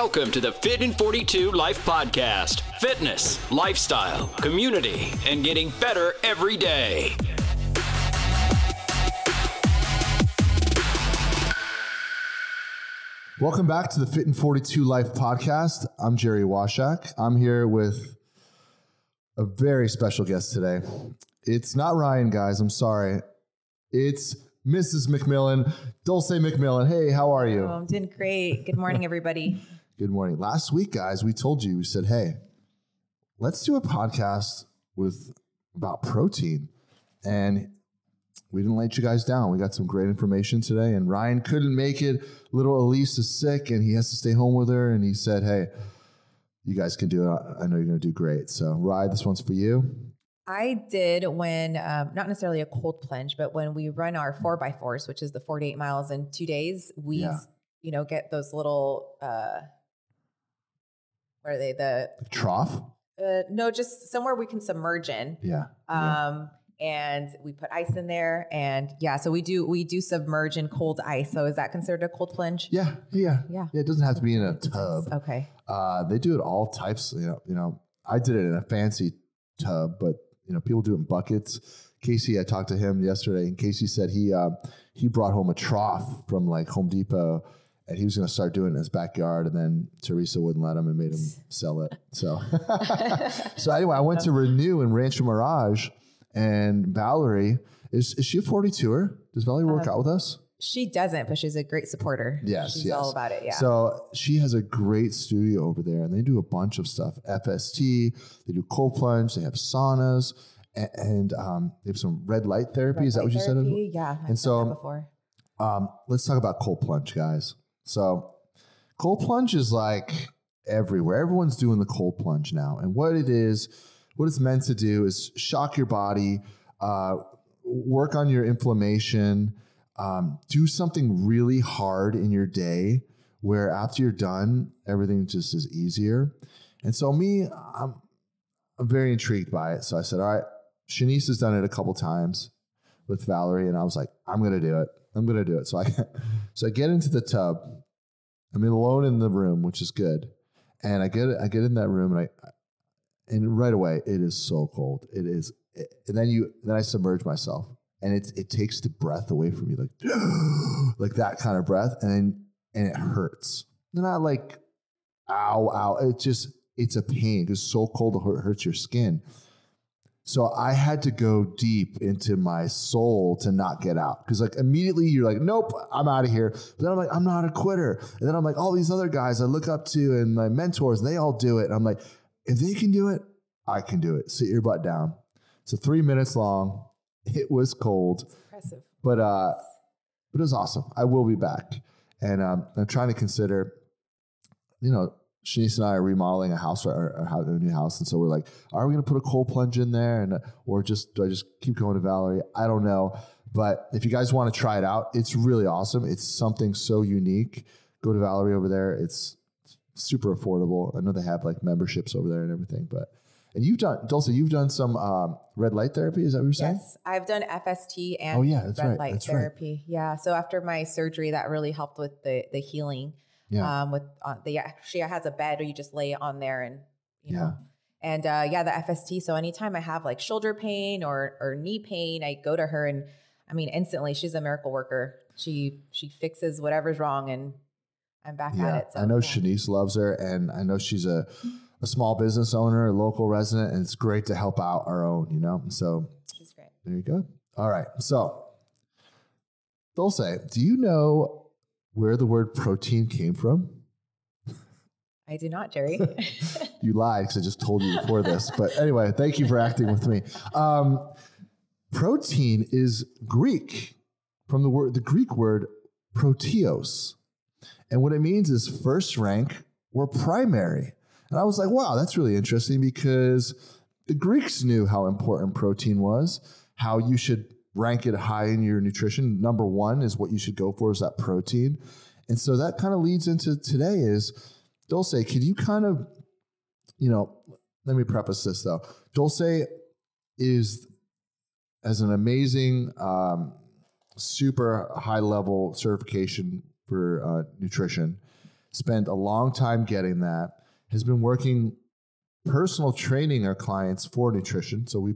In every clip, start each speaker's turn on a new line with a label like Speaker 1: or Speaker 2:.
Speaker 1: Welcome to the Fit in 42 Life Podcast fitness, lifestyle, community, and getting better every day.
Speaker 2: Welcome back to the Fit in 42 Life podcast. I'm Jerry Washak. I'm here with a very special guest today. It's not Ryan, guys. I'm sorry. It's Mrs. McMillon, Dulce McMillon. Hey, how are you?
Speaker 3: Oh, I'm doing great. Good morning, everybody.
Speaker 2: Good morning. Last week, guys, we told you, we said, hey, let's do a podcast with about protein. And we didn't let you guys down. We got some great information today. And Ryan couldn't make it. Little Elise is sick and he has to stay home with her. And he said, hey, you guys can do it. I know you're going to do great. So, Ryan, this one's for you.
Speaker 3: I did when, um, not necessarily a cold plunge, but when we run our four by fours, which is the 48 miles in two days, we,
Speaker 2: Yeah.
Speaker 3: you know, get those little, uh, what are they? The,
Speaker 2: Trough?
Speaker 3: uh, no, just somewhere we can submerge in.
Speaker 2: Yeah. Yeah.
Speaker 3: Um, and we put ice in there and yeah, so we do, we do submerge in cold ice. So is that considered a cold plunge?
Speaker 2: yeah. Yeah.
Speaker 3: Yeah.
Speaker 2: Yeah. It doesn't have to be in a tub.
Speaker 3: Okay.
Speaker 2: Uh, they do it all types. You know, you know, I did it in a fancy tub, but you know, people do it in buckets. Casey, I talked to him yesterday, and Casey said he uh, he brought home a trough from like Home Depot, and he was going to start doing it in his backyard, and then Teresa wouldn't let him and made him sell it. So, so anyway, I went to Renew in Rancho Mirage, and Valerie is is she a forty tour? Does Valerie work
Speaker 3: Uh,
Speaker 2: out with us?
Speaker 3: She doesn't, but she's a great supporter.
Speaker 2: Yes,
Speaker 3: She's
Speaker 2: yes.
Speaker 3: all about it. Yeah.
Speaker 2: So she has a great studio over there, and they do a bunch of stuff. FST, they do cold plunge, they have saunas, and, and um, they have some red light therapy. Is that what you said?
Speaker 3: Yeah. I've done
Speaker 2: so-
Speaker 3: that before.
Speaker 2: Um, let's talk about cold plunge, guys. So cold plunge is like everywhere. Everyone's doing the cold plunge now, and what it is, what it's meant to do is shock your body, uh, work on your inflammation, um, do something really hard in your day where after you're done, everything just is easier. And so me, I'm, I'm very intrigued by it. So I said, all right, Shanice has done it a couple times with Valerie, and I was like, I'm gonna do it. I'm gonna do it. So I so I get into the tub. I'm alone in the room, which is good. And I get I get in that room, and I and right away it is so cold. It is, and then you then I submerge myself, and it it takes the breath away from you, like like that kind of breath, and then and it hurts. Not like ow ow. It just it's a pain because so cold it hurts your skin. So I had to go deep into my soul to not get out. Because like immediately you're like, nope, I'm out of here. But then I'm like, I'm not a quitter. And then I'm like, all these other guys I look up to and my mentors, they all do it. And I'm like, if they can do it, I can do it. Sit your butt down. So three minutes long. It was cold,
Speaker 3: Impressive.
Speaker 2: but uh, but it was awesome. I will be back, and um, I'm trying to consider, you know, Shanice and I are remodeling a house or, a new house, and so we're like, are we going to put a cold plunge in there, and or just do I just keep going to Valerie? I don't know, but if you guys want to try it out, it's really awesome. It's something so unique. Go to Valerie over there. It's super affordable. I know they have like memberships over there and everything, but and you've done Dulce, you've done some um, red light therapy. Is that what you're saying?
Speaker 3: Yes, I've done FST and
Speaker 2: Oh, yeah, that's
Speaker 3: red
Speaker 2: right,
Speaker 3: light
Speaker 2: that's right.
Speaker 3: therapy. Yeah, so after my surgery, that really helped with the the healing.
Speaker 2: Yeah.
Speaker 3: Um, with uh, the actually has a bed, or you just lay on there and you
Speaker 2: Yeah.
Speaker 3: know. And uh, yeah, the FST. So anytime I have like shoulder pain or or knee pain, I go to her, and I mean instantly, she's a miracle worker. She she fixes whatever's wrong, and I'm back at it. So,
Speaker 2: I know
Speaker 3: yeah.
Speaker 2: Shanice loves her, and I know she's a, a small business owner, a local resident, and it's great to help out our own, you know? So
Speaker 3: She's great.
Speaker 2: there you go. All right. So, Dulce, do you know where the word protein came from?
Speaker 3: I do not, Jerry.
Speaker 2: You lied because I just told you before this. But anyway, thank you for acting with me. Um, protein is Greek from the word the Greek word proteos. And what it means is first rank or primary. And I was like, wow, that's really interesting because the Greeks knew how important protein was, how you should rank it high in your nutrition. Number one is what you should go for is that protein. And so that kind of leads into today is Dulce, could you kind of, you know, let me preface this though. Dulce is as an amazing, um, super high level certification for uh, nutrition. spent a long time getting that, has been working personal training our clients for nutrition. So we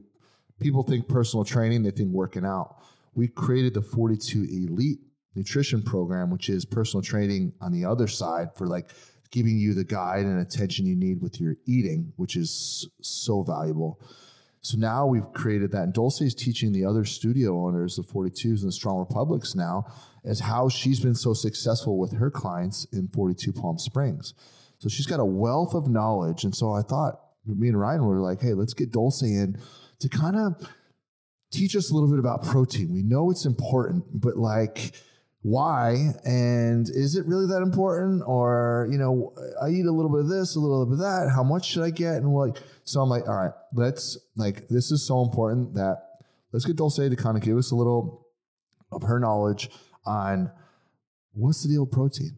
Speaker 2: people think personal training, they think working out. We created the 42 Elite Nutrition Program, which is personal training on the other side for like giving you the guide and attention you need with your eating, which is so valuable. So now we've created that. And Dulce is teaching the other studio owners, the 42s and the Strong Republics now, as how she's been so successful with her clients in 42 Palm Springs. So she's got a wealth of knowledge. And so I thought, me and Ryan were like, hey, let's get Dulce in to kind of teach us a little bit about protein. We know it's important, but like, why? And is it really that important? Or you know i eat a little bit of this a little bit of that. How much should i get? And like so i'm like all right let's like this is so important that let's get dulce to kind of give us a little of her knowledge on what's the deal with protein.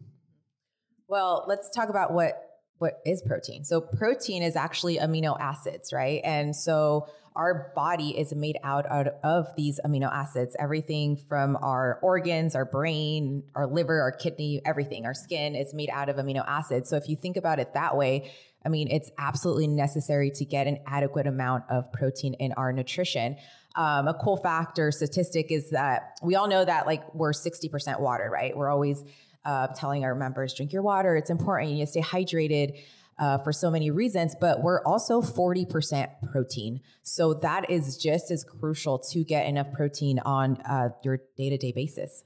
Speaker 3: Well let's talk about what what is protein. So protein is actually amino acids right? And so our body is made out, out of these amino acids. Everything from our organs, our brain, our liver, our kidney, everything, our skin is made out of amino acids. So if you think about it that way, I mean, it's absolutely necessary to get an adequate amount of protein in our nutrition. Um, a cool fact or statistic is that we all know that like we're 60% water, right? We're always uh, telling our members, drink your water. It's important. You need to stay hydrated uh, for so many reasons, but we're also 40% protein. So that is just as crucial to get enough protein on uh, your day to day basis.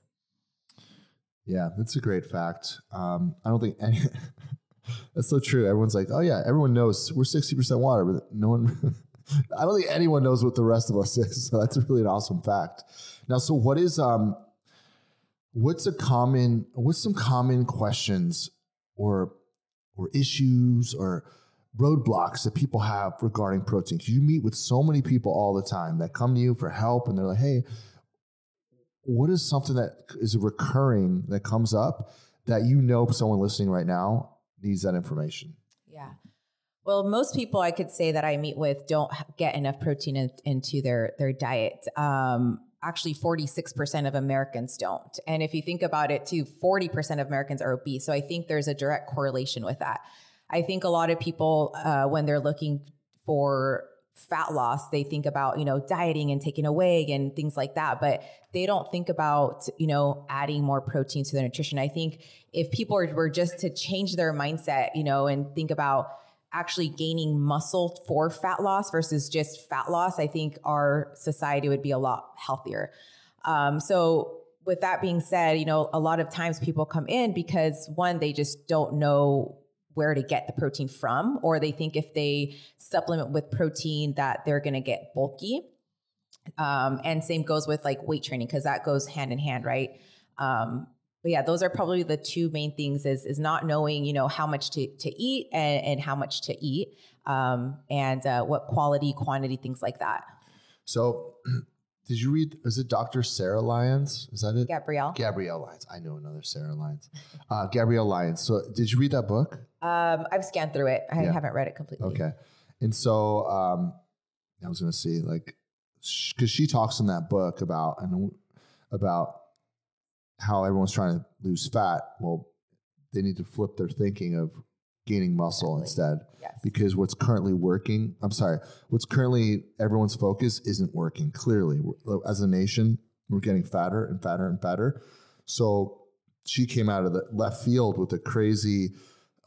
Speaker 2: Yeah, that's a great fact. Um, I don't think any. that's so true. Everyone's like, oh, yeah, everyone knows we're 60% water, but no one. I don't think anyone knows what the rest of us is. So that's really an awesome fact. Now, so what is um, what's a common, what's some common questions or or issues or roadblocks that people have regarding protein. You meet with so many people all the time that come to you for help and they're like, hey, what is something that is recurring that comes up that you know someone listening right now needs that information?
Speaker 3: Yeah. Well, most people I could say that I meet with don't get enough protein in, into their their diet. Um, actually 46% of Americans don't. And if you think about it too, 40% of Americans are obese. So I think there's a direct correlation with that. I think a lot of people, uh, when they're looking for fat loss, they think about, you know, dieting and taking away and things like that, but they don't think about, you know, adding more protein to their nutrition. I think if people were just to change their mindset, you know, and think about, actually gaining muscle for fat loss versus just fat loss, I think our society would be a lot healthier. Um, so, with that being said, you know, a lot of times people come in because one, they just don't know where to get the protein from, or they think if they supplement with protein that they're going to get bulky. Um, and same goes with like weight training because that goes hand in hand, right? Um, but yeah, those are probably the two main things is is not knowing, you know, how much to, to eat and, and how much to eat um, and uh, what quality, quantity, things like that.
Speaker 2: So did you read, is it Dr. Sarah Lyons? Is that it?
Speaker 3: Gabrielle.
Speaker 2: Gabrielle Lyons. I know another Sarah Lyons. Uh, Gabrielle Lyons. So did you read that book?
Speaker 3: Um, I've scanned through it. I yeah. haven't read it completely.
Speaker 2: Okay. And so um, I was going to see like, because she talks in that book about, and about how everyone's trying to lose fat. Well, they need to flip their thinking of gaining muscle exactly. instead.
Speaker 3: Yes.
Speaker 2: Because what's currently working, I'm sorry, what's currently everyone's focus isn't working. Clearly, as a nation, we're getting fatter and fatter and fatter. So she came out of the left field with a crazy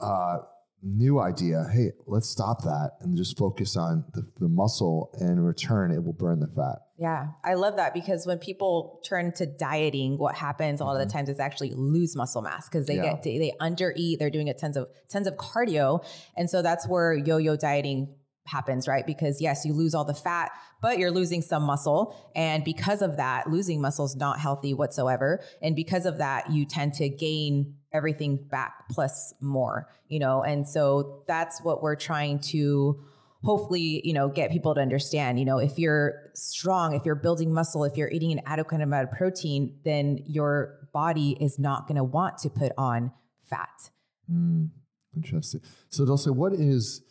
Speaker 2: uh, new idea. Hey, let's stop that and just focus on the, the muscle and in return, it will burn the fat.
Speaker 3: Yeah, I love that because when people turn to dieting, what happens a lot mm-hmm. of the mm-hmm. times is actually lose muscle mass because they yeah. get they under eat. They're doing a tons of tons of cardio, and so that's where yo-yo dieting happens, right? Because yes, you lose all the fat, but you're losing some muscle. And because of that, losing muscle is not healthy whatsoever. And because of that, you tend to gain everything back plus more, you know? And so that's what we're trying to hopefully, you know, get people to understand, you know, if you're strong, if you're building muscle, if you're eating an adequate amount of protein, then your body is not going to want to put on fat.
Speaker 2: Mm, interesting. So they'll say, what is,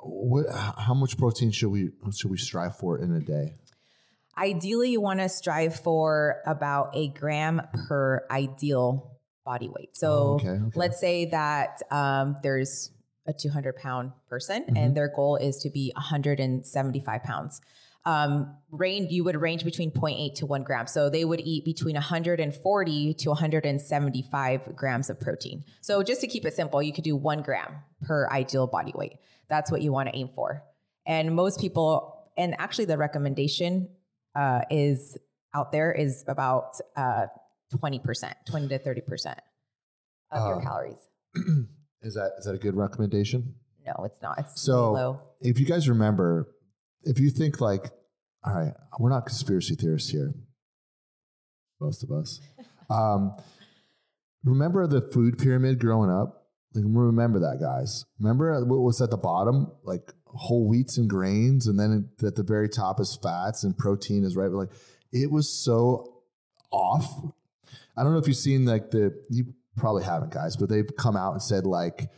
Speaker 2: what, how much protein should we, should we strive for in a day?
Speaker 3: Ideally, you want to strive for about a gram per ideal body weight. So
Speaker 2: Oh, okay, okay.
Speaker 3: let's say that um, there's a 200 pound person
Speaker 2: Mm-hmm.
Speaker 3: and their goal is to be 175 pounds. Um, range you would range between 0.8 to 1 gram. So they would eat between 140 to 175 grams of protein. So just to keep it simple, you could do 1 gram per ideal body weight. That's what you want to aim for. And most people, and actually the recommendation uh, is out there is about uh, 20%, 20 to 30% of your
Speaker 2: Uh,
Speaker 3: calories.
Speaker 2: Is that is that a good recommendation?
Speaker 3: No, it's not. It's
Speaker 2: So-
Speaker 3: low.
Speaker 2: If you guys remember, if you think like, all right, we're not conspiracy theorists here, most of us. Um, remember the food pyramid growing up? Like, remember that, guys. Remember what was at the bottom, like whole wheats and grains, and then at the very top is fats and protein is right. Like it was so off. I don't know if you've seen like the you probably haven't, guys, but they've come out and said like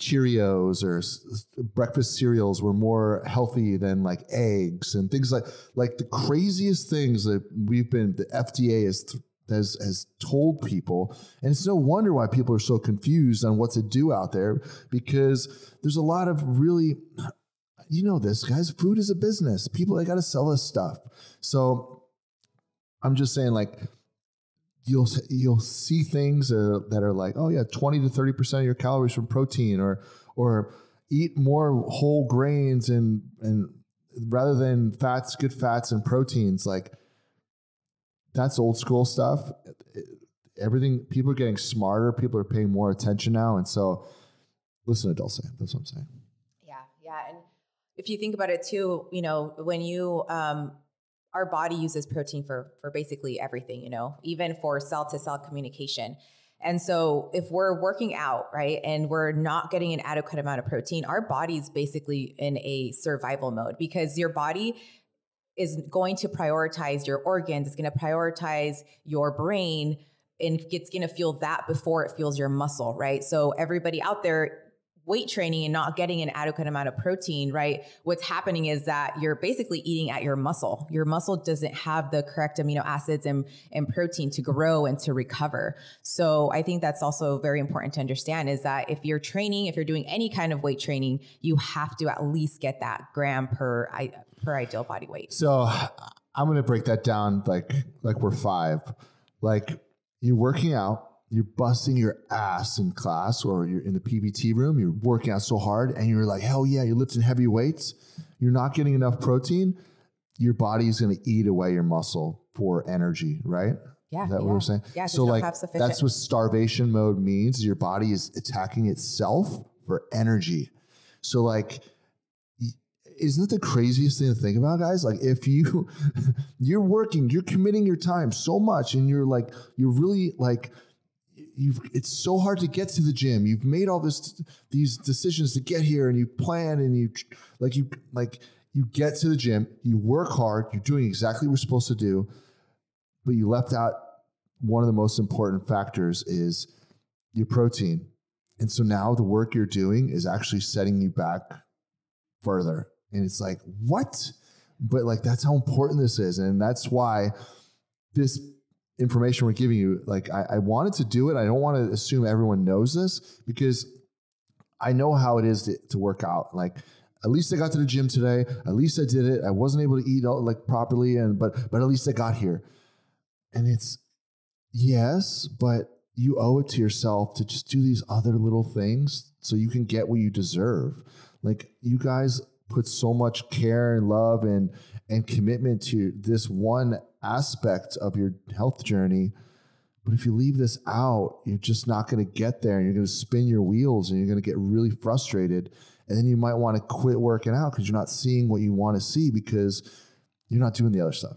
Speaker 2: Cheerios or s- breakfast cereals were more healthy than like eggs and things like like the craziest things that we've been the FDA has th- has has told people, and it's no wonder why people are so confused on what to do out there because there's a lot of really. You know this, guys. Food is a business. People they got to sell us stuff. So I'm just saying, like, you'll you'll see things uh, that are like, oh yeah, twenty to thirty percent of your calories from protein, or or eat more whole grains and and rather than fats, good fats and proteins. Like that's old school stuff. Everything people are getting smarter. People are paying more attention now, and so listen to Dulce. That's what I'm saying.
Speaker 3: Yeah, yeah. And if you think about it too, you know, when you um our body uses protein for for basically everything, you know, even for cell to cell communication. And so if we're working out, right, and we're not getting an adequate amount of protein, our body's basically in a survival mode because your body is going to prioritize your organs, it's going to prioritize your brain and it's going to feel that before it feels your muscle, right? So everybody out there weight training and not getting an adequate amount of protein, right? What's happening is that you're basically eating at your muscle. Your muscle doesn't have the correct amino acids and, and protein to grow and to recover. So I think that's also very important to understand is that if you're training, if you're doing any kind of weight training, you have to at least get that gram per per ideal body weight.
Speaker 2: So I'm gonna break that down like like we're five. Like you're working out, you're busting your ass in class or you're in the PBT room, you're working out so hard and you're like, hell yeah, you're lifting heavy weights, you're not getting enough protein, your body is gonna eat away your muscle for energy, right?
Speaker 3: Yeah.
Speaker 2: Is that
Speaker 3: yeah.
Speaker 2: what we're saying?
Speaker 3: Yeah,
Speaker 2: So like that's what starvation mode means. Your body is attacking itself for energy. So like isn't it the craziest thing to think about, guys? Like if you you're working, you're committing your time so much and you're like you're really like you've it's so hard to get to the gym. You've made all this these decisions to get here and you plan and you like you like you get to the gym, you work hard, you're doing exactly what you're supposed to do, but you left out one of the most important factors is your protein. And so now the work you're doing is actually setting you back further. And it's like, what? But like that's how important this is. And that's why this information we're giving you, like I, I wanted to do it. I don't want to assume everyone knows this because I know how it is to, to work out. Like at least I got to the gym today. At least I did it. I wasn't able to eat all, like properly, and but but at least I got here. And it's yes, but you owe it to yourself to just do these other little things so you can get what you deserve. Like you guys put so much care and love and and commitment to this one aspect of your health journey. But if you leave this out, you're just not going to get there and you're going to spin your wheels and you're going to get really frustrated. And then you might want to quit working out because you're not seeing what you want to see because you're not doing the other stuff.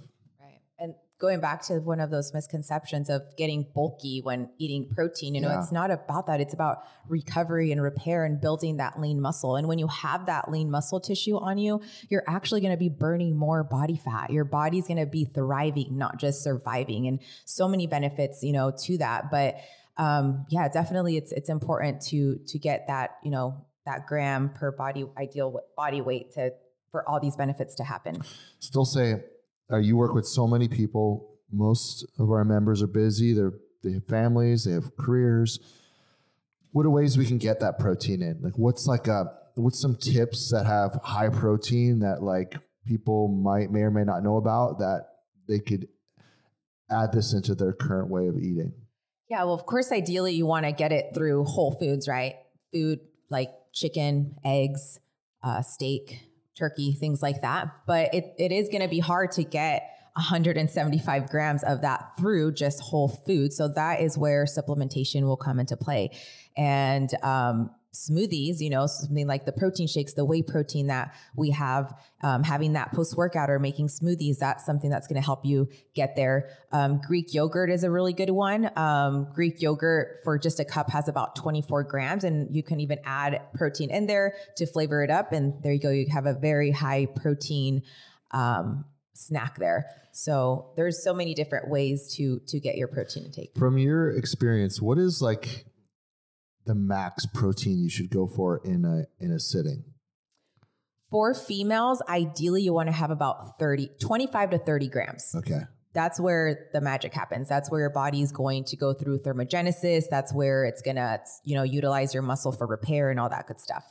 Speaker 3: Going back to one of those misconceptions of getting bulky when eating protein, you know,
Speaker 2: Yeah.
Speaker 3: it's not about that. It's about recovery and repair and building that lean muscle. And when you have that lean muscle tissue on you, you're actually going to be burning more body fat. Your body's going to be thriving, not just surviving. And so many benefits, you know, to that. But um, yeah, definitely it's it's important to to get that, you know, that gram per body ideal body weight to for all these benefits to happen.
Speaker 2: Still say, uh, you work with so many people. Most of our members are busy. They're they have families, they have careers. What are ways we can get that protein in? Like, what's like a what's some tips that have high protein that like people might may or may not know about that they could add this into their current way of eating?
Speaker 3: Yeah, well, of course, ideally, you want to get it through whole foods, right? Food like chicken, eggs, uh, steak, turkey, things like that. But it, it is going to be hard to get 175 grams of that through just whole food. So that is where supplementation will come into play. And um, smoothies, you know, something like the protein shakes, the whey protein that we have, um, having that post workout or making smoothies, that's something that's going to help you get there. Um, Greek yogurt is a really good one. Um, Greek yogurt for just a cup has about 24 grams, and you can even add protein in there to flavor it up. And there you go, you have a very high protein um, snack there. So there's so many different ways to to get your protein intake.
Speaker 2: From your experience, what is like the max protein you should go for in a in a sitting?
Speaker 3: For females, ideally you want to have about 30, 25 to 30 grams.
Speaker 2: Okay.
Speaker 3: That's where the magic happens. That's where your body is going to go through thermogenesis. That's where it's gonna, you know, utilize your muscle for repair and all that good stuff.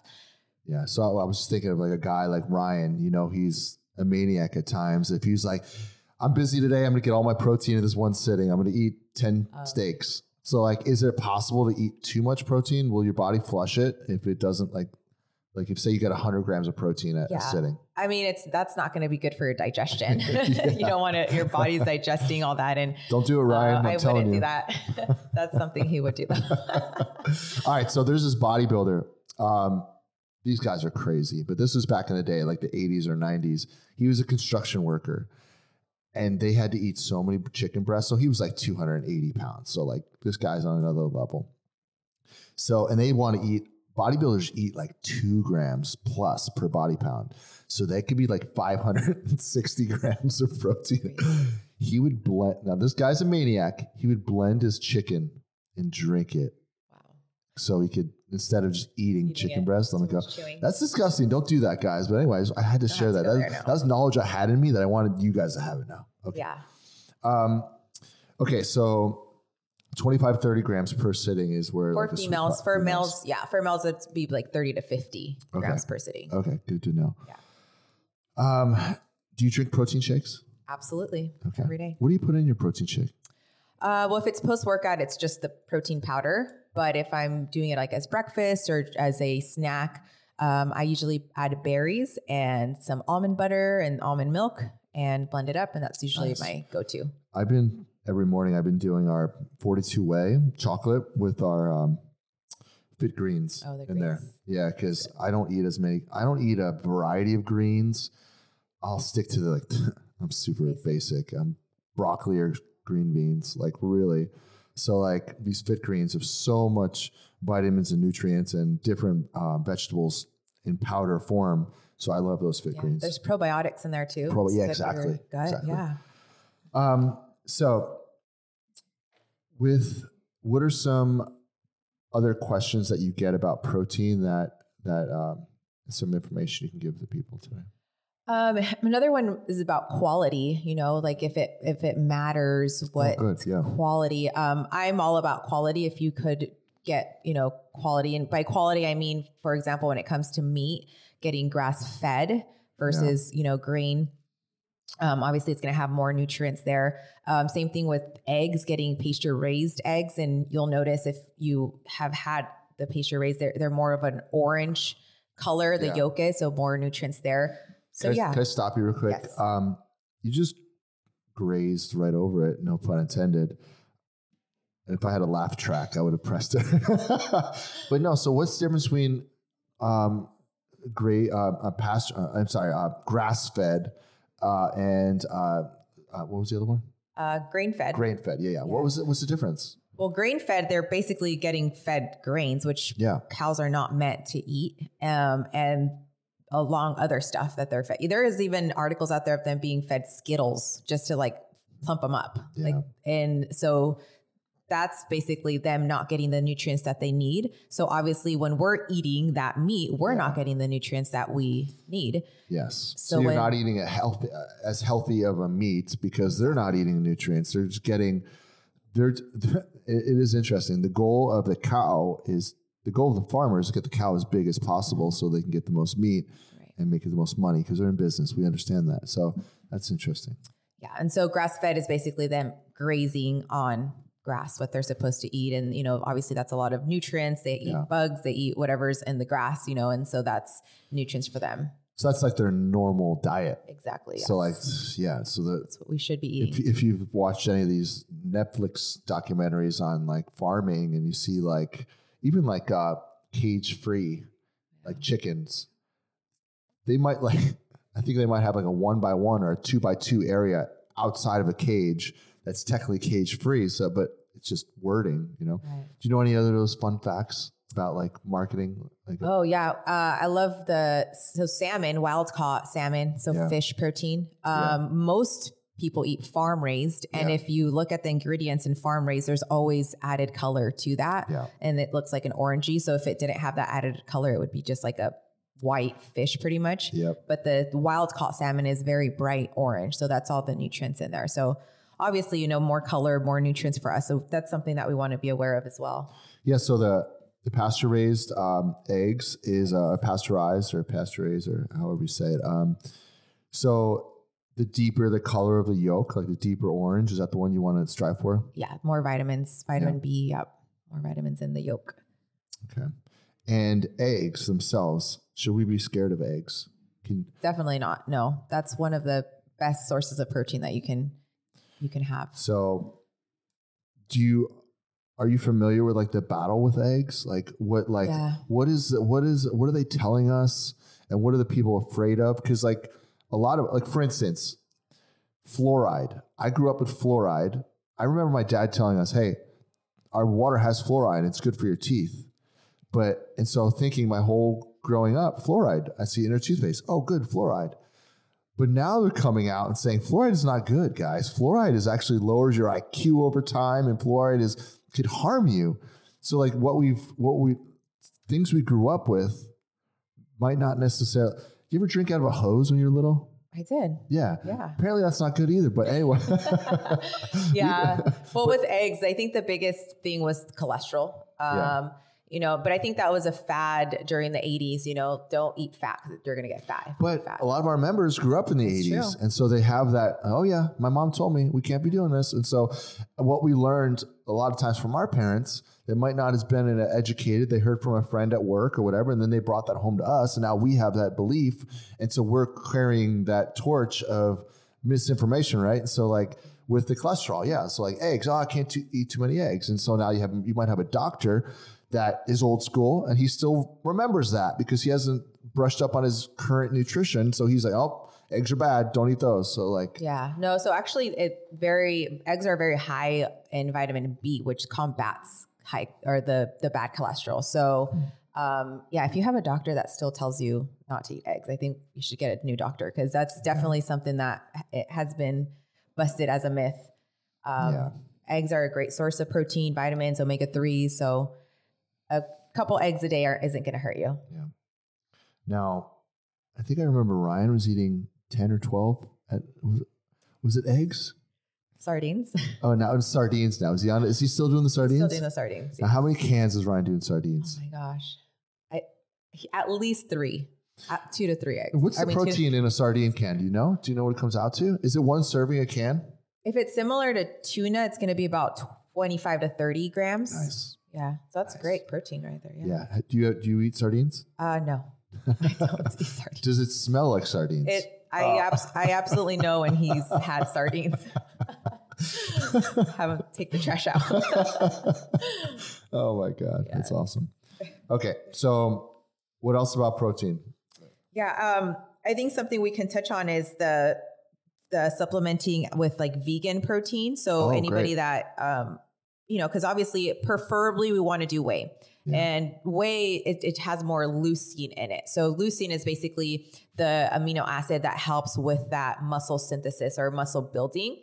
Speaker 2: Yeah. So I was just thinking of like a guy like Ryan, you know, he's a maniac at times. If he's like, I'm busy today, I'm gonna get all my protein in this one sitting. I'm gonna eat 10
Speaker 3: Oh.
Speaker 2: steaks. So like, is it possible to eat too much protein? Will your body flush it if it doesn't like, like if say you get 100 grams of protein at
Speaker 3: Yeah.
Speaker 2: a sitting?
Speaker 3: I mean, it's that's not going to be good for your digestion. you don't want to. Your body's digesting all that, and
Speaker 2: Don't do it, Ryan.
Speaker 3: uh, I wouldn't
Speaker 2: you.
Speaker 3: do that. that's something he would do. That.
Speaker 2: All right, so there's this bodybuilder. Um, these guys are crazy, but this was back in the day, like the 80s or 90s. He was a construction worker, and they had to eat so many chicken breasts. So he was like 280 pounds. So like this guy's on another level. So and they want to eat. Bodybuilders eat like two grams plus per body pound. So that could be like 560 grams of protein. He would blend. Now this guy's a maniac. He would blend his chicken and drink it
Speaker 3: wow.
Speaker 2: so he could instead of just eating,
Speaker 3: Eating
Speaker 2: chicken
Speaker 3: it,
Speaker 2: breast, let me go.
Speaker 3: chewing.
Speaker 2: That's disgusting. Don't do that, guys. But anyways, I had to share that. That, that was knowledge I had in me that I wanted you guys to have it now. Okay.
Speaker 3: Yeah.
Speaker 2: Um, okay. So 25, 30 grams per sitting is where
Speaker 3: For
Speaker 2: like,
Speaker 3: females, for
Speaker 2: females.
Speaker 3: males, yeah, for males it'd be like 30 to 50
Speaker 2: Okay.
Speaker 3: grams per sitting.
Speaker 2: Okay. Good to know.
Speaker 3: Yeah.
Speaker 2: Um, do you drink protein shakes?
Speaker 3: Absolutely.
Speaker 2: Okay.
Speaker 3: Every day.
Speaker 2: What do you put in your protein shake?
Speaker 3: Uh, well, if it's post workout, it's just the protein powder. But if I'm doing it like as breakfast or as a snack, um, I usually add berries and some almond butter and almond milk and blend it up. And that's usually
Speaker 2: Nice.
Speaker 3: my go to.
Speaker 2: I've been every morning. I've been doing our 42 whey chocolate with our um, fit greens
Speaker 3: Oh, the
Speaker 2: in there. Yeah, because I don't eat as many. I don't eat a variety of greens. I'll stick to the like. I'm super basic. I'm broccoli or green beans, like really. So like these fit greens have so much vitamins and nutrients and different um, vegetables in powder form. So I love those fit
Speaker 3: Yeah.
Speaker 2: greens.
Speaker 3: There's probiotics in there too. It's
Speaker 2: yeah, exactly.
Speaker 3: Gut.
Speaker 2: Exactly.
Speaker 3: Yeah.
Speaker 2: Um, so, with what are some other questions that you get about protein that that um, some information you can give the people today?
Speaker 3: Um, another one is about quality. You know, like if it if it matters what
Speaker 2: Oh, good, yeah.
Speaker 3: quality. Um, I'm all about quality. If you could get you know quality, and by quality I mean, for example, when it comes to meat, getting grass fed versus you know grain. Um, obviously, it's going to have more nutrients there. Um, same thing with eggs, getting pasture raised eggs, and you'll notice if you have had the pasture raised, they're they're more of an orange color. The
Speaker 2: Yeah.
Speaker 3: yolk is so more nutrients there. So
Speaker 2: can I,
Speaker 3: yeah,
Speaker 2: can I stop you real quick?
Speaker 3: Yes.
Speaker 2: Um, you just grazed right over it. No pun intended. And if I had a laugh track, I would have pressed it. but no. So what's the difference between um, gray, uh, uh, pasture? Uh, I'm sorry, uh, grass fed, uh, and uh, uh, what was the other one?
Speaker 3: uh, grain fed.
Speaker 2: Grain fed. Yeah, yeah. What was it? What's the difference?
Speaker 3: Well, grain fed, they're basically getting fed grains, which
Speaker 2: Yeah.
Speaker 3: cows are not meant to eat, um, and along other stuff that they're fed. There is even articles out there of them being fed Skittles just to like plump them up.
Speaker 2: Yeah.
Speaker 3: Like, and so that's basically them not getting the nutrients that they need. So obviously, when we're eating that meat, we're not getting the nutrients that we need.
Speaker 2: Yes. So,
Speaker 3: So
Speaker 2: you're
Speaker 3: when-
Speaker 2: not eating a healthy, uh, as healthy of a meat because they're not eating the nutrients. They're just getting there, it it is interesting. The goal of the cow is the goal of the farmer is to get the cow as big as possible so they can get the most meat
Speaker 3: Right.
Speaker 2: and make the most money because they're in business. We understand that. So that's interesting.
Speaker 3: Yeah. And so grass fed is basically them grazing on grass, what they're supposed to eat. And, you know, obviously that's a lot of nutrients. They eat
Speaker 2: Yeah.
Speaker 3: bugs, they eat whatever's in the grass, you know, and so that's nutrients for them.
Speaker 2: So that's like their normal diet.
Speaker 3: Exactly.
Speaker 2: So
Speaker 3: yeah.
Speaker 2: like, yeah. So the
Speaker 3: that's what we should be
Speaker 2: if,
Speaker 3: eating.
Speaker 2: if you've watched any of these Netflix documentaries on like farming and you see like even like uh cage free like chickens, they might like I think they might have like a one by one or a two by two area outside of a cage that's technically cage free. So but it's just wording, you know.
Speaker 3: Right.
Speaker 2: Do you know any other of those fun facts about like marketing? Like
Speaker 3: Oh yeah, uh, I love the so salmon, wild caught salmon, so
Speaker 2: Yeah.
Speaker 3: fish protein.
Speaker 2: Yeah.
Speaker 3: Um, Most people eat farm raised, and
Speaker 2: Yeah.
Speaker 3: if you look at the ingredients in farm raised, there's always added color to that,
Speaker 2: Yeah.
Speaker 3: and it looks like an orangey. So if it didn't have that added color, it would be just like a white fish, pretty much.
Speaker 2: Yep.
Speaker 3: But the wild caught salmon is very bright orange, so that's all the nutrients in there. So obviously, you know, more color, more nutrients for us. So that's something that we want to be aware of as well.
Speaker 2: Yeah, so the the pasture raised um, eggs is uh, pasteurized or pasteurized or however you say it. Um, so the deeper the color of the yolk, like the deeper orange, is that the one you want to strive for?
Speaker 3: Yeah, more vitamins, vitamin B. Yep, more vitamins in the yolk.
Speaker 2: Okay. And eggs themselves, should we be scared of eggs? Can
Speaker 3: Definitely not. No, that's one of the best sources of protein that you can you can have.
Speaker 2: so do you are you familiar with like the battle with eggs? Like what like
Speaker 3: Yeah.
Speaker 2: what is what is what are they telling us and what are the people afraid of because like a lot of like for instance fluoride. I grew up with fluoride. I remember my dad telling us hey our water has fluoride. It's good for your teeth. But and so thinking my whole growing up fluoride i see in our toothpaste. Oh good fluoride. But now they're coming out and saying fluoride is not good guys. Fluoride is actually lowers your iq over time and fluoride is could harm you. So like what we've what we things we grew up with might not necessarily. You ever drink out of a hose when you were little?
Speaker 3: I did.
Speaker 2: Yeah.
Speaker 3: Yeah.
Speaker 2: Apparently that's not good either. But anyway.
Speaker 3: yeah. Well, with eggs, I think the biggest thing was cholesterol. Um,
Speaker 2: Yeah.
Speaker 3: You know, but I think that was a fad during the 80s. You know, don't eat fat because you're going to get fat.
Speaker 2: But
Speaker 3: fat.
Speaker 2: a lot of our members grew up in the
Speaker 3: It's
Speaker 2: 80s.
Speaker 3: true.
Speaker 2: And so they have that, oh, yeah, my mom told me we can't be doing this. And so what we learned a lot of times from our parents, they might not have been educated. They heard from a friend at work or whatever. And then they brought that home to us. And now we have that belief. And so we're carrying that torch of misinformation, right? And so, like, with the cholesterol, yeah. So, like eggs, oh, I can't too, eat too many eggs. And so now you have, you might have a doctor that is old school and he still remembers that because he hasn't brushed up on his current nutrition. So he's like, oh, eggs are bad. Don't eat those. So like,
Speaker 3: Yeah, no. So actually, it very eggs are very high in vitamin B, which combats high or the the bad cholesterol. So, um, yeah, if you have a doctor that still tells you not to eat eggs, I think you should get a new doctor because that's definitely something that it has been busted as a myth. Um,
Speaker 2: Yeah.
Speaker 3: Eggs are a great source of protein, vitamins, omega 3. So, a couple eggs a day are, isn't going to hurt you. Yeah.
Speaker 2: now I think I remember Ryan was eating 10 or 12 at, was it, was it eggs?
Speaker 3: Sardines,
Speaker 2: Oh, now it's sardines now. Is he on, is he still doing the sardines?
Speaker 3: still doing the sardines.
Speaker 2: Now, how many cans is Ryan doing sardines?
Speaker 3: Oh my gosh. I, he- at least three, at two to three eggs.
Speaker 2: What's
Speaker 3: I
Speaker 2: the
Speaker 3: mean,
Speaker 2: protein in a sardine can? Do you know? Do you know what it comes out to? Is it one serving a can?
Speaker 3: if it's similar to tuna, it's going to be about 25 to 30 grams.
Speaker 2: Nice.
Speaker 3: Yeah. So that's
Speaker 2: Nice.
Speaker 3: great protein right there. Yeah.
Speaker 2: Yeah. Do you do you eat sardines?
Speaker 3: Uh, no. I don't eat sardines.
Speaker 2: Does it smell like sardines?
Speaker 3: It, I,
Speaker 2: Oh.
Speaker 3: abs- I absolutely know when he's had sardines. Have him take the trash out.
Speaker 2: oh my god, that's awesome. Okay, so what else about protein?
Speaker 3: Yeah, um, I think something we can touch on is the the supplementing with like vegan protein. So
Speaker 2: Oh,
Speaker 3: anybody
Speaker 2: great.
Speaker 3: that um, you know, because obviously, preferably we want to do whey,
Speaker 2: Yeah.
Speaker 3: and whey it, it has more leucine in it. So leucine is basically the amino acid that helps with that muscle synthesis or muscle building.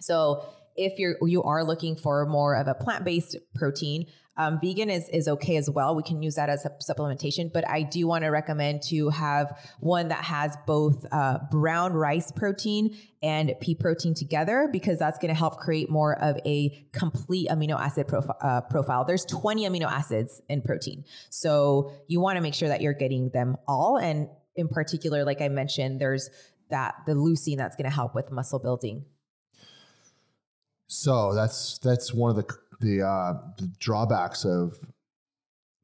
Speaker 3: So if you're you are looking for more of a plant based protein, Um, vegan is is okay as well. We can use that as a supplementation, but I do want to recommend to have one that has both uh, brown rice protein and pea protein together because that's going to help create more of a complete amino acid profi- uh, profile. There's 20 amino acids in protein, so you want to make sure that you're getting them all. And in particular, like I mentioned, there's that the leucine that's going to help with muscle building.
Speaker 2: So that's that's one of the the, uh, the drawbacks of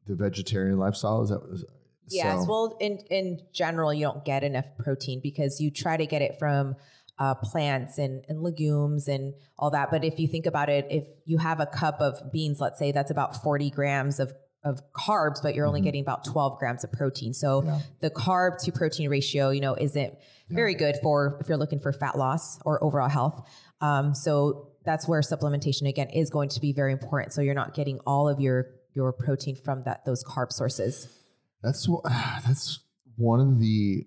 Speaker 2: the vegetarian lifestyle. Is that is,
Speaker 3: Yes.
Speaker 2: so-
Speaker 3: Well, in in general, you don't get enough protein because you try to get it from uh, plants and, and legumes and all that. But if you think about it, if you have a cup of beans, let's say that's about 40 grams of of carbs, but you're only
Speaker 2: Mhm.
Speaker 3: getting about 12 grams of protein. So
Speaker 2: Yeah.
Speaker 3: the carb to protein ratio, you know, isn't very good for if you're looking for fat loss or overall health. Um, so that's where supplementation again is going to be very important. So you're not getting all of your your protein from that those carb sources.
Speaker 2: That's that's one of the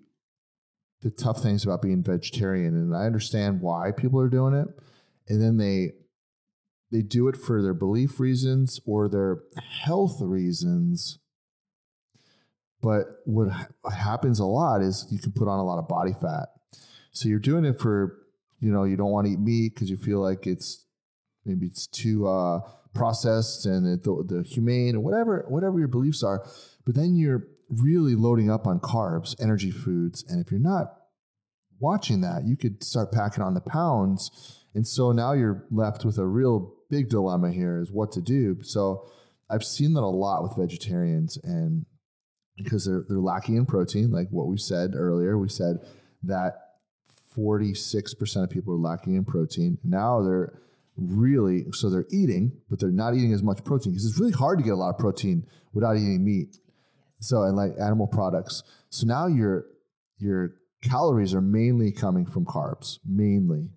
Speaker 2: the tough things about being vegetarian, and I understand why people are doing it, and then they they do it for their belief reasons or their health reasons. But what ha- happens a lot is you can put on a lot of body fat. So you're doing it for you know you don't want to eat meat because you feel like it's maybe it's too uh, processed and it, the, the humane or whatever whatever your beliefs are. But then you're really loading up on carbs, energy foods, and if you're not watching that, you could start packing on the pounds. And so now you're left with a real big dilemma here is what to do. So I've seen that a lot with vegetarians and because they're they're lacking in protein, like what we said earlier. We said that 46% of people are lacking in protein. Now they're really so they're eating, but they're not eating as much protein because it's really hard to get a lot of protein without eating meat. So and like animal products. So now your your calories are mainly coming from carbs, mainly.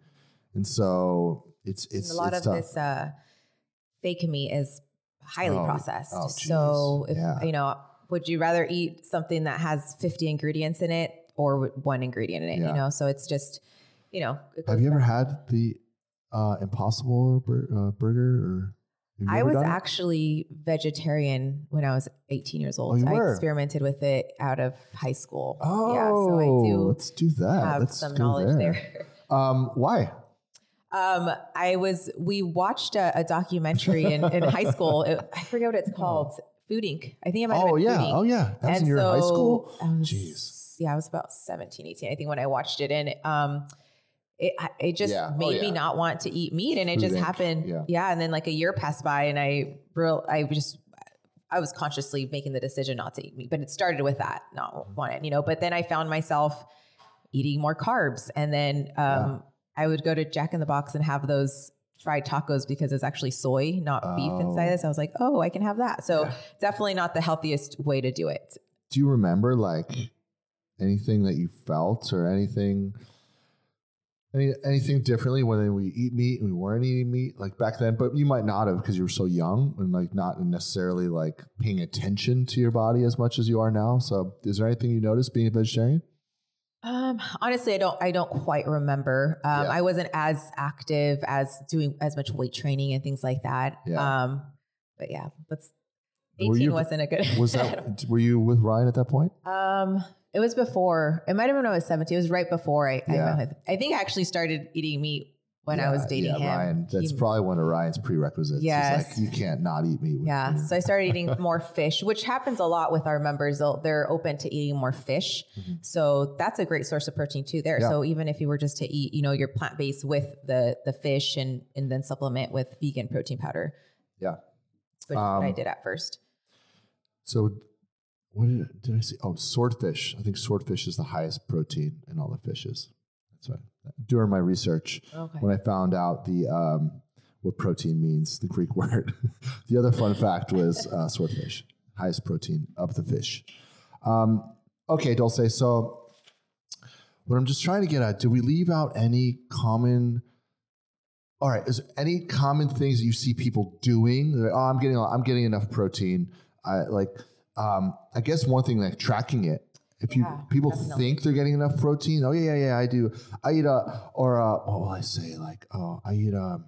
Speaker 2: And so it's it's
Speaker 3: a lot
Speaker 2: it's
Speaker 3: of
Speaker 2: tough.
Speaker 3: this uh, fake meat is highly
Speaker 2: Oh,
Speaker 3: processed.
Speaker 2: oh,
Speaker 3: so, if
Speaker 2: Yeah.
Speaker 3: you know, would you rather eat something that has 50 ingredients in it or one ingredient in it?
Speaker 2: Yeah.
Speaker 3: You know, so it's just, you know.
Speaker 2: Have you ever had the uh, Impossible bur- uh, burger or?
Speaker 3: I was actually vegetarian when I was 18 years old.
Speaker 2: Oh, you
Speaker 3: I experimented with it out of high school.
Speaker 2: Oh,
Speaker 3: yeah, so I do
Speaker 2: let's do that.
Speaker 3: have
Speaker 2: let's
Speaker 3: some knowledge there.
Speaker 2: Um, why?
Speaker 3: Um, I was we watched a, a documentary in, in high school. It, I forget what it's called. Food Inc. I think it might have
Speaker 2: Oh yeah, oh yeah. That was
Speaker 3: and
Speaker 2: in your
Speaker 3: so
Speaker 2: high school. Jeez.
Speaker 3: Yeah, I was about 17, 18, I think, when I watched it. And um, it, it just
Speaker 2: Yeah. Oh,
Speaker 3: made me not want to eat meat. And it
Speaker 2: Food
Speaker 3: just happened.
Speaker 2: Yeah.
Speaker 3: And then like a year passed by and I real, I just, I was consciously making the decision not to eat meat, but it started with that, not wanting, you know, but then I found myself eating more carbs. And then um, I would go to Jack in the Box and have those fried tacos because it's actually soy, not beef inside
Speaker 2: Oh.
Speaker 3: this. I was like, oh, I can have that. So
Speaker 2: Yeah.
Speaker 3: definitely not the healthiest way to do it.
Speaker 2: Do you remember like anything that you felt or anything? Any, anything differently when we eat meat and we weren't eating meat like back then, but you might not have because you were so young and like not necessarily like paying attention to your body as much as you are now. So, is there anything you noticed being a vegetarian?
Speaker 3: Um, honestly, I don't. I don't quite remember. Um,
Speaker 2: Yeah.
Speaker 3: I wasn't as active as doing as much weight training and things like that.
Speaker 2: Yeah.
Speaker 3: Um, but yeah,
Speaker 2: Were
Speaker 3: eighteen
Speaker 2: you-
Speaker 3: wasn't a good.
Speaker 2: Was that were you with Ryan at that point?
Speaker 3: um, it was before. It might have been when I was seventeen. It was right before I. I,
Speaker 2: Yeah.
Speaker 3: him. I think I actually started eating meat when I was dating
Speaker 2: yeah,
Speaker 3: him.
Speaker 2: Ryan, that's
Speaker 3: He-
Speaker 2: probably one of Ryan's prerequisites.
Speaker 3: Yes.
Speaker 2: Like you can't not eat meat.
Speaker 3: Yeah, so I started eating more fish, which happens a lot with our members. They'll, they're open to eating more fish,
Speaker 2: Mhm.
Speaker 3: so that's a great source of protein too. There,
Speaker 2: Yeah.
Speaker 3: so even if you were just to eat, you know, your plant based with the the fish and and then supplement with vegan protein powder,
Speaker 2: Yeah.
Speaker 3: which what I
Speaker 2: Um,
Speaker 3: did at first.
Speaker 2: So, what did, did I see? Oh, swordfish. I think swordfish is the highest protein in all the fishes. That's right. During my research,
Speaker 3: Okay.
Speaker 2: when I found out the um, what protein means, the Greek word. the other fun fact was uh, swordfish, highest protein of the fish. Um, okay, Dulce. So, what I'm just trying to get at: do we leave out any common? All right, is there any common things that you see people doing? Like, oh, I'm getting, I'm getting enough protein. I like. Um, I guess one thing like tracking it. If you
Speaker 3: Yeah,
Speaker 2: people
Speaker 3: definitely.
Speaker 2: think they're getting enough protein, oh yeah, yeah, yeah, I do. I eat a or a, what will I say? Like, oh, I eat a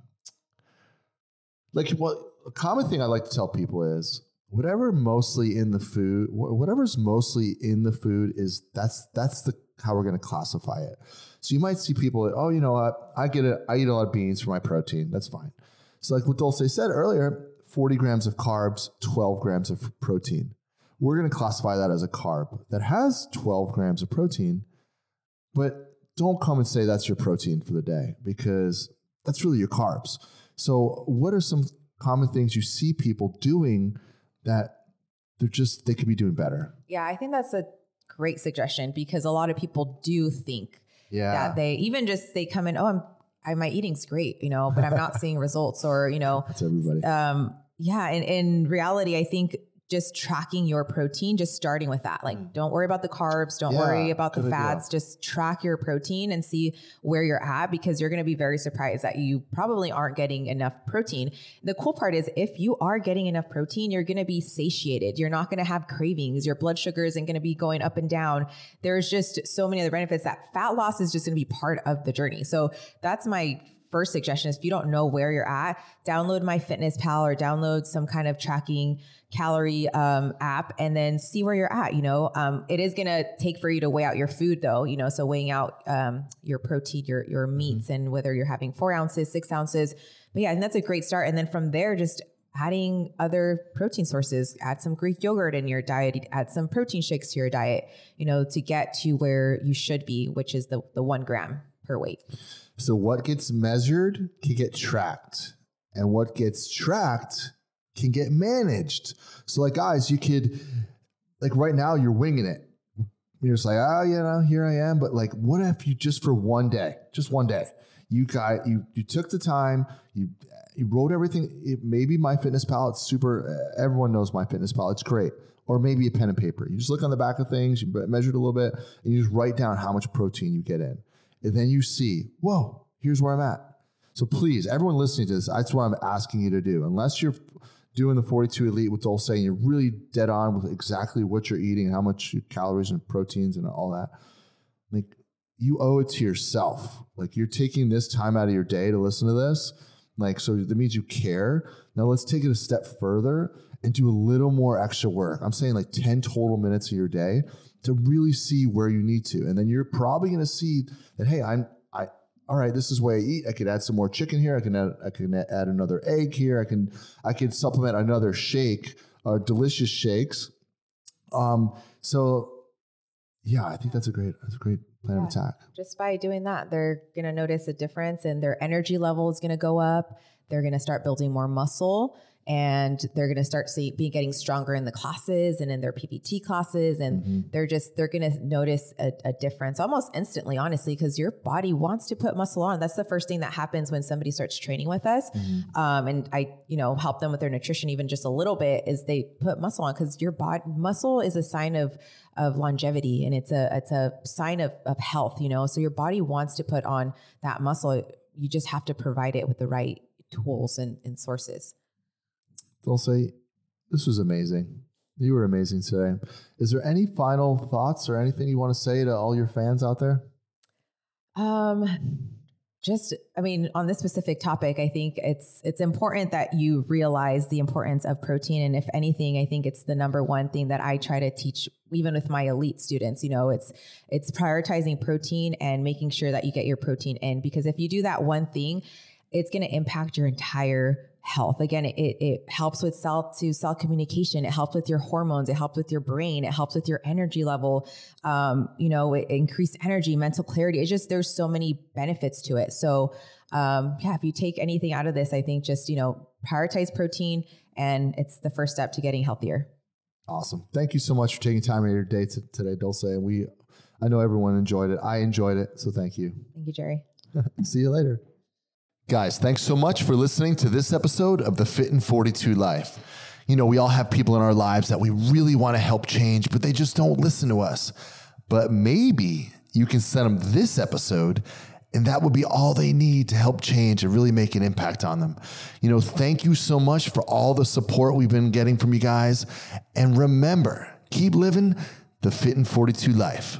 Speaker 2: like what a common thing I like to tell people is whatever mostly in the food, whatever's mostly in the food is that's that's the how we're going to classify it. So you might see people, oh, you know what? I get it. I eat a lot of beans for my protein. That's fine. So like what Dulce said earlier, 40 grams of carbs, 12 grams of protein. We're going to classify that as a carb that has 12 grams of protein, but don't come and say that's your protein for the day because that's really your carbs. So, what are some common things you see people doing that they're just, they could be doing better?
Speaker 3: Yeah, I think that's a great suggestion because a lot of people do think
Speaker 2: Yeah.
Speaker 3: that they even just they come in, oh, I'm I, my eating's great, you know, but I'm not seeing results or, you know,
Speaker 2: That's everybody.
Speaker 3: um, yeah, in, in reality, I think just tracking your protein, just starting with that. Like, don't worry about the carbs, don't
Speaker 2: Mm. Yeah,
Speaker 3: worry about the fats, just track your protein and see where you're at because you're going to be very surprised that you probably aren't getting enough protein. The cool part is if you are getting enough protein, you're going to be satiated. You're not going to have cravings. Your blood sugar isn't going to be going up and down. There's just so many other benefits that fat loss is just going to be part of the journey. So that's my first suggestion is if you don't know where you're at, download MyFitnessPal or download some kind of tracking calorie um, app and then see where you're at. You know, um, it is going to take for you to weigh out your food though, you know, so weighing out um, your protein, your, your meats and whether you're having four ounces, six ounces. But yeah, think that's a great start. And then from there, just adding other protein sources, add some Greek yogurt in your diet, add some protein shakes to your diet, you know, to get to where you should be, which is the, the one gram per weight.
Speaker 2: So what gets measured can get tracked, and what gets tracked can get managed. So like guys, you could like right now you're winging it. You're just like, oh, you know, here I am. But like, what if you just for one day, just one day, you got you you took the time, you you wrote everything. It, maybe MyFitnessPal, it's super. Uh, everyone knows MyFitnessPal. It's great. Or maybe a pen and paper. You just look on the back of things, you measure it a little bit, and you just write down how much protein you get in and then you see, whoa, here's where I'm at. So please, everyone listening to this, that's what I'm asking you to do. Unless you're doing the 42 Elite with Dulce and you're really dead on with exactly what you're eating how much calories and proteins and all that, like you owe it to yourself. Like you're taking this time out of your day to listen to this. Like, so that means you care. Now let's take it a step further and do a little more extra work. I'm saying like 10 total minutes of your day to really see where you need to. And then you're probably going to see that, hey, I'm, all right, this is where I eat. I could add some more chicken here. I can add, I can add another egg here. I can, I can supplement another shake, uh, delicious shakes. Um, so yeah, I think that's a great, that's a great plan of attack.
Speaker 3: just by doing that, they're going to notice a difference and their energy level is going to go up. They're going to start building more muscle and they're going to start see, be getting stronger in the classes and in their PPT classes. And
Speaker 2: Mm-hmm.
Speaker 3: they're just, they're going to notice a, a difference almost instantly, honestly, because your body wants to put muscle on. That's the first thing that happens when somebody starts training with us.
Speaker 2: Mm-hmm.
Speaker 3: Um, and I, you know, help them with their nutrition even just a little bit is they put muscle on because your body muscle is a sign of of longevity and it's a it's a sign of, of health, you know. So your body wants to put on that muscle. You just have to provide it with the right tools and, and sources.
Speaker 2: Dulce, this was amazing. You were amazing today. Is there any final thoughts or anything you want to say to all your fans out there?
Speaker 3: Um, just, I mean, on this specific topic, I think it's it's important that you realize the importance of protein. And if anything, I think it's the number one thing that I try to teach, even with my elite students. You know, it's it's prioritizing protein and making sure that you get your protein in. Because if you do that one thing, it's going to impact your entire health. Again, it, it, helps with cell to cell communication. It helps with your hormones. It helps with your brain. It helps with your energy level. Um, you know, it, increased energy, mental clarity. It's just, there's so many benefits to it. So, um, yeah, if you take anything out of this, I think just, you know, prioritize protein and it's the first step to getting healthier.
Speaker 2: Awesome. Thank you so much for taking time out of your day to, today, Dulce. And we, I know everyone enjoyed it. I enjoyed it. So thank you.
Speaker 3: Thank you, Jerry.
Speaker 2: See you later. Guys, thanks so much for listening to this episode of the Fit in 42 Life. You know, we all have people in our lives that we really want to help change, but they just don't listen to us. But maybe you can send them this episode, and that would be all they need to help change and really make an impact on them. You know, thank you so much for all the support we've been getting from you guys. And remember, keep living the Fit in 42 life.